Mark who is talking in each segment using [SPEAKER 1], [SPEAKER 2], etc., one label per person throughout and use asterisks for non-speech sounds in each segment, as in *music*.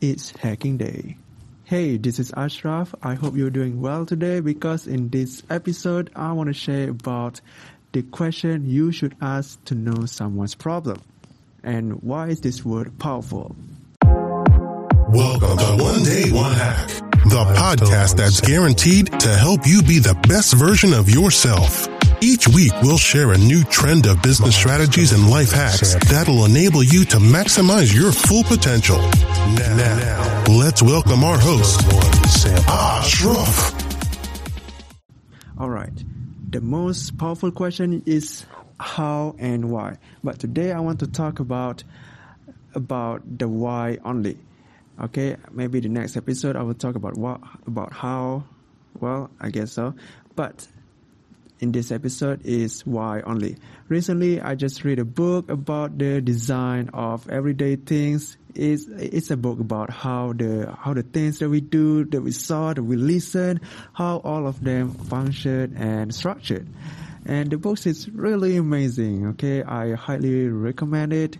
[SPEAKER 1] It's hacking day. Hey, this is Ashraf. I hope you're doing well today because in this episode, I want to share about the question you should ask to know someone's problem. And why is this word powerful?
[SPEAKER 2] Welcome to One Day One Hack, the podcast that's guaranteed to help you be the best version of yourself. Each week, we'll share a new trend of business strategies and life hacks that'll enable you to maximize your full potential. Now, let's welcome our host, Ashraf.
[SPEAKER 1] All right. The most powerful question is how and why. But today I want to talk about about the why only. Okay, maybe the next episode I will talk about what about how. Well, I guess so. But in this episode is why only. Recently, I just read a book about the design of everyday things. It's, it's a book about how the how the things that we do, that we saw, that we listen, how all of them function and structured. And the book is really amazing. Okay, I highly recommend it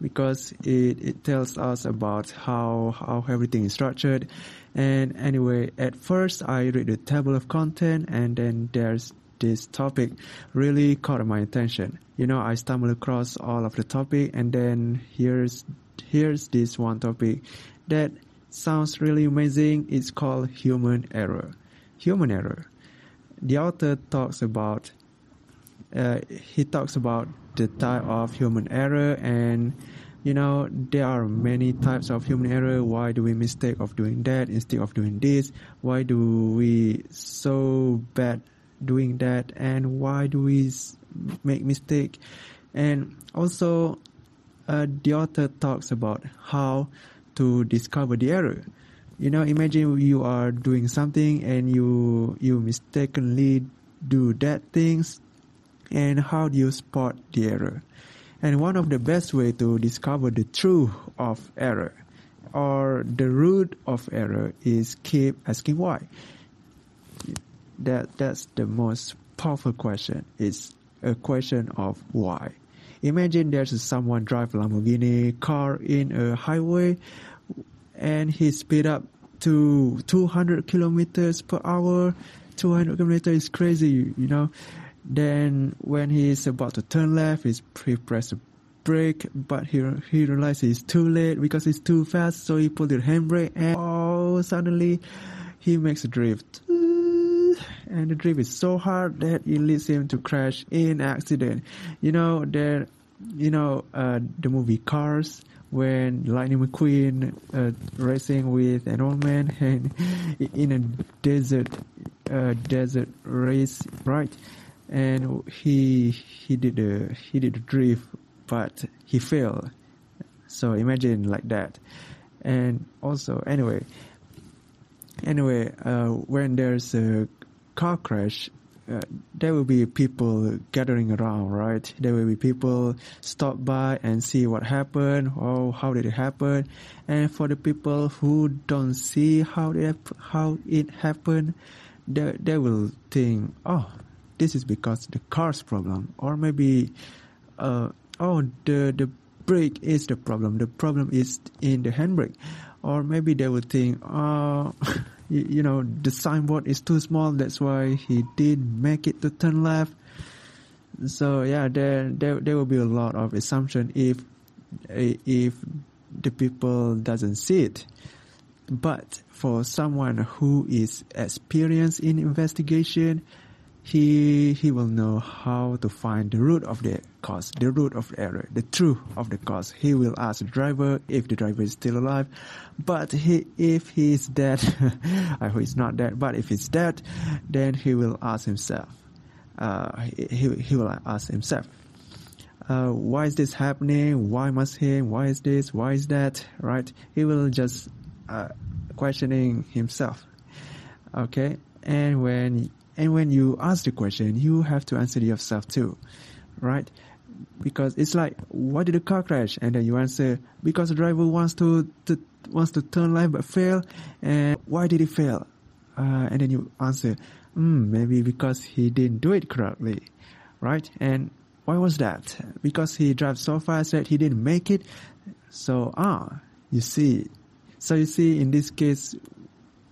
[SPEAKER 1] because it, it tells us about how how everything is structured. And anyway, at first I read the table of content, and then there's this topic really caught my attention. You know, I stumbled across all of the topic and then here's here's this one topic that sounds really amazing. It's called human error. Human error. The author talks about uh, he talks about the type of human error and you know there are many types of human error why do we mistake of doing that instead of doing this why do we so bad doing that and why do we make mistake? And also uh, the author talks about how to discover the error. You know imagine you are doing something and you you mistakenly do that things and how do you spot the error? And one of the best way to discover the truth of error or the root of error is keep asking why that that's the most powerful question. It's a question of why. Imagine there's someone drive a Lamborghini car in a highway and he speed up to 200 kilometers per hour. 200 kilometers is crazy, you know. Then when he's about to turn left, he's he press the brake, but he he realizes it's too late because it's too fast. So he pulled the handbrake, and oh, suddenly he makes a drift and the drift is so hard that it leads him to crash in accident. You know there, you know uh, the movie Cars when Lightning McQueen uh, racing with an old man *laughs* and in a desert uh, desert race, right? And he he did the he did the drift, but he failed. So imagine like that. And also, anyway, anyway, uh, when there's a car crash, uh, there will be people gathering around, right? There will be people stop by and see what happened or how did it happen. And for the people who don't see how it, how it happened, they, they will think, oh, this is because the car's problem. Or maybe, uh, oh, the, the brake is the problem. The problem is in the handbrake. Or maybe they will think, oh, *laughs* you, know the signboard is too small that's why he did make it to turn left. So yeah there there, there will be a lot of assumption if if the people doesn't see it. But for someone who is experienced in investigation he he will know how to find the root of the cause, the root of the error, the truth of the cause. He will ask the driver if the driver is still alive, but he if he is dead, *laughs* I hope he's not dead. But if he's dead, then he will ask himself. Uh, he he will ask himself. Uh, why is this happening? Why must he? Why is this? Why is that? Right? He will just uh, questioning himself. Okay, and when and when you ask the question, you have to answer yourself too, right? Because it's like, why did the car crash? And then you answer, because the driver wants to, to wants to turn left but fail. And why did he fail? Uh, and then you answer, mm, maybe because he didn't do it correctly, right? And why was that? Because he drives so fast that he didn't make it. So, ah, you see, So you see, in this case,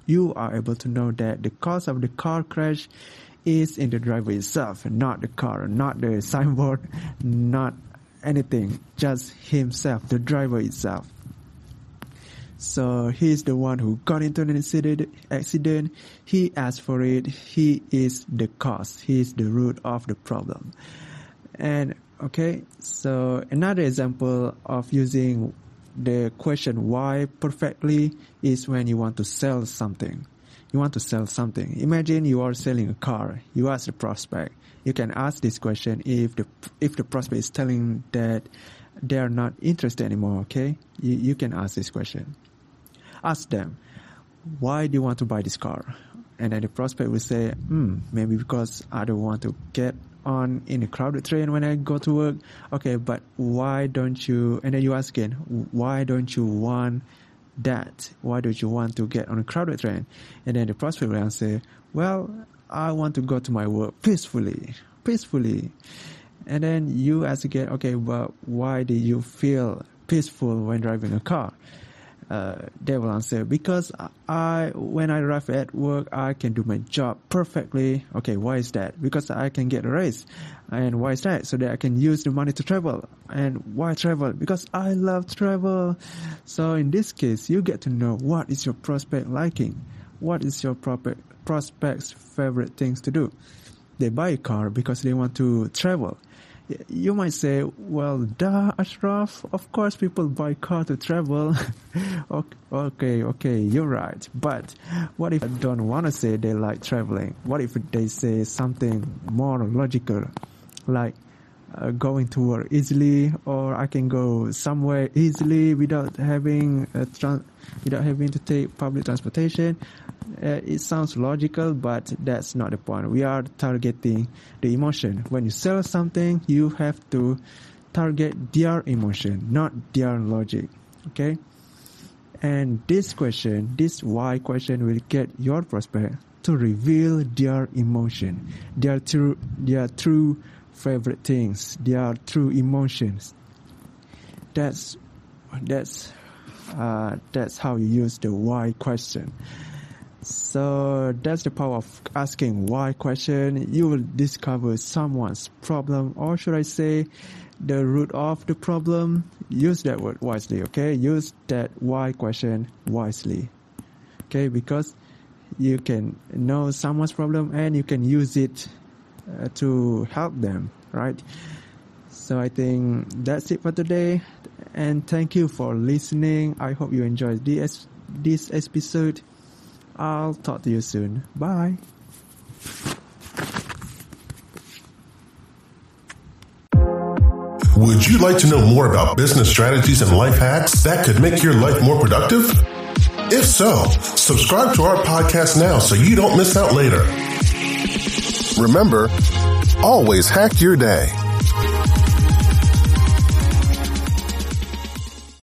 [SPEAKER 1] you are able to know that the cause of the car crash is in the driver itself, not the car, not the *laughs* signboard, not anything, just himself, the driver itself. So he's the one who got into an accident. Accident. He asked for it. He is the cause. He is the root of the problem. And okay, so another example of using the question why perfectly is when you want to sell something. You want to sell something. Imagine you are selling a car. You ask the prospect. You can ask this question if the if the prospect is telling that they are not interested anymore. Okay, you, you can ask this question. Ask them, why do you want to buy this car? And then the prospect will say, hmm, maybe because I don't want to get on in a crowded train when I go to work. Okay, but why don't you? And then you ask again, why don't you want that? Why don't you want to get on a crowded train? And then the prospect will answer, well, I want to go to my work peacefully, peacefully. And then you ask again, okay, but why do you feel peaceful when driving a car? Uh, they will answer because I when I arrive at work I can do my job perfectly. Okay, why is that? Because I can get a raise. And why is that? So that I can use the money to travel. And why travel? Because I love travel. So in this case, you get to know what is your prospect liking. What is your prospect's favorite things to do? They buy a car because they want to travel you might say, well, duh, Ashraf, of course people buy car to travel. *laughs* okay, okay, you're right. But what if I don't want to say they like traveling? What if they say something more logical, like uh, going to work easily, or I can go somewhere easily without having tra- without having to take public transportation? uh, it sounds logical, but that's not the point. We are targeting the emotion. When you sell something, you have to target their emotion, not their logic. Okay? And this question, this why question will get your prospect to reveal their emotion, their true, their true favorite things, their true emotions. That's, that's, uh, that's how you use the why question. So that's the power of asking why question. You will discover someone's problem, or should I say, the root of the problem. Use that word wisely, okay? Use that why question wisely, okay? Because you can know someone's problem and you can use it uh, to help them, right? So I think that's it for today, and thank you for listening. I hope you enjoyed this this episode. I'll talk to you soon. Bye.
[SPEAKER 2] Would you like to know more about business strategies and life hacks that could make your life more productive? If so, subscribe to our podcast now so you don't miss out later. Remember, always hack your day.